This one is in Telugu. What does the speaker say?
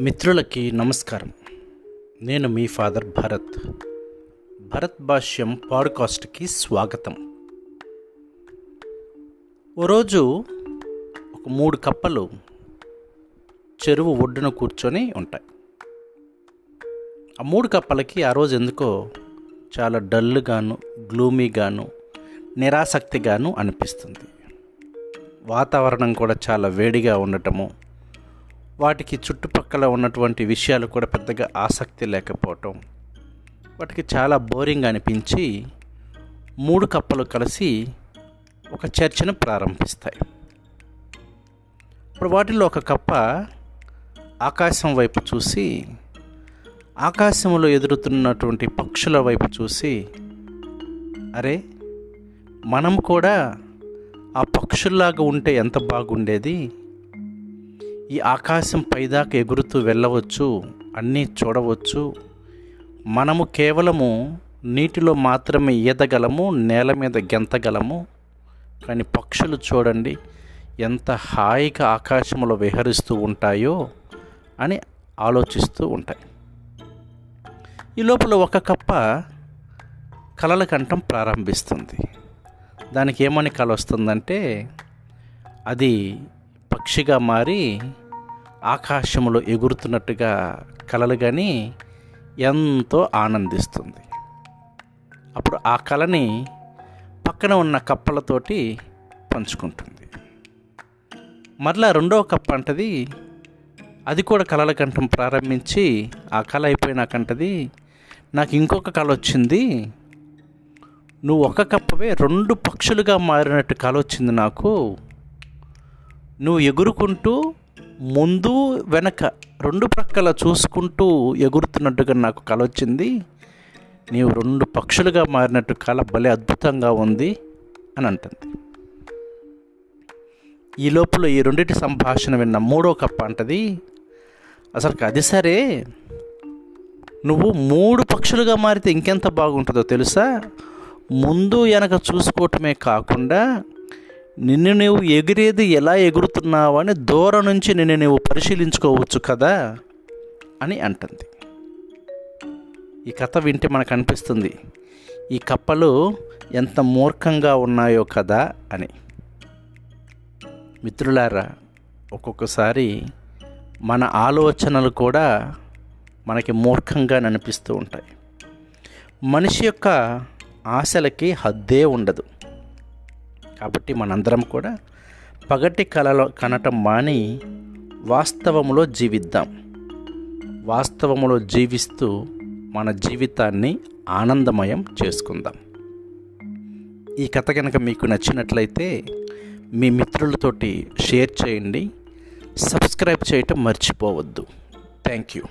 మిత్రులకి నమస్కారం. నేను మీ ఫాదర్ భరత్. భరత్ భాష్యం పాడ్కాస్ట్కి స్వాగతం. ఓ రోజు ఒక మూడు కప్పలు చెరువు ఒడ్డున కూర్చొని ఉంటాయి. ఆ మూడు కప్పలకి ఆ రోజు ఎందుకో చాలా డల్గాను గ్లూమీగాను నిరాసక్తిగాను అనిపిస్తుంది. వాతావరణం కూడా చాలా వేడిగా ఉండటము వాటికి చుట్టుపక్కల ఉన్నటువంటి విషయాలు కూడా పెద్దగా ఆసక్తి లేకపోవటం వాటికి చాలా బోరింగ్ అనిపించి మూడు కప్పలు కలిసి ఒక చర్చను ప్రారంభిస్తాయి. ఇప్పుడు వాటిలో ఒక కప్ప ఆకాశం వైపు చూసి ఆకాశంలో ఎదురుతున్నటువంటి పక్షుల వైపు చూసి అరే మనం కూడా ఆ పక్షుల్లాగా ఉంటే ఎంత బాగుండేది? ఈ ఆకాశం పైదాకా ఎగురుతూ వెళ్ళవచ్చు అన్నీ చూడవచ్చు. మనము కేవలము నీటిలో మాత్రమే ఈదగలము నేల మీద గెంతగలము. కానీ పక్షులు చూడండి ఎంత హాయిగా ఆకాశంలో విహరిస్తూ ఉంటాయో అని ఆలోచిస్తూ ఉంటాయి. ఈ లోపల ఒక కప్ప కలల కంఠం ప్రారంభిస్తుంది. దానికి ఏమని కల వస్తుందంటే అది పక్షిగా మారి ఆకాశంలో ఎగురుతున్నట్టుగా కలలు కానీ ఎంతో ఆనందిస్తుంది. అప్పుడు ఆ కళని పక్కన ఉన్న కప్పలతోటి పంచుకుంటుంది. మరలా రెండవ కప్ప అంటది అది కూడా కళల కంఠం ప్రారంభించి ఆ కళ అయిపోయినాకంటది నాకు ఇంకొక కళ వచ్చింది నువ్వు ఒక కప్పవే రెండు పక్షులుగా మారినట్టు కళ వచ్చింది నాకు నువ్వు ఎగురుకుంటూ ముందు వెనక రెండు ప్రక్కల చూసుకుంటూ ఎగురుతున్నట్టుగా నాకు కల వచ్చింది. నీవు రెండు పక్షులుగా మారినట్టు కళ భలే అద్భుతంగా ఉంది అని అంటుంది. ఈ లోపల ఈ రెండింటి సంభాషణ విన్న మూడో కప్ప అంటది అసలు అది సరే? నువ్వు మూడు పక్షులుగా మారితే ఇంకెంత బాగుంటుందో తెలుసా? ముందు వెనక చూసుకోవటమే కాకుండా నిన్ను నువ్వు ఎగిరేది ఎలా ఎగురుతున్నావు అని దూరం నుంచి నిన్ను నువ్వు పరిశీలించుకోవచ్చు కదా అని అంటుంది. ఈ కథ వింటే మనకు అనిపిస్తుంది ఈ కప్పలు ఎంత మూర్ఖంగా ఉన్నాయో కదా అని. మిత్రులారా ఒక్కొక్కసారి మన ఆలోచనలు కూడా మనకి మూర్ఖంగా అనిపిస్తూ ఉంటాయి. మనిషి యొక్క ఆశలకి హద్దే ఉండదు. కాబట్టి మనందరం కూడా పగటి కళలో కనటం మాని వాస్తవములో జీవిద్దాం. వాస్తవములో జీవిస్తూ మన జీవితాన్ని ఆనందమయం చేసుకుందాం. ఈ కథ కనుక మీకు నచ్చినట్లయితే మీ మిత్రులతోటి షేర్ చేయండి. సబ్స్క్రైబ్ చేయటం మర్చిపోవద్దు. Thank you.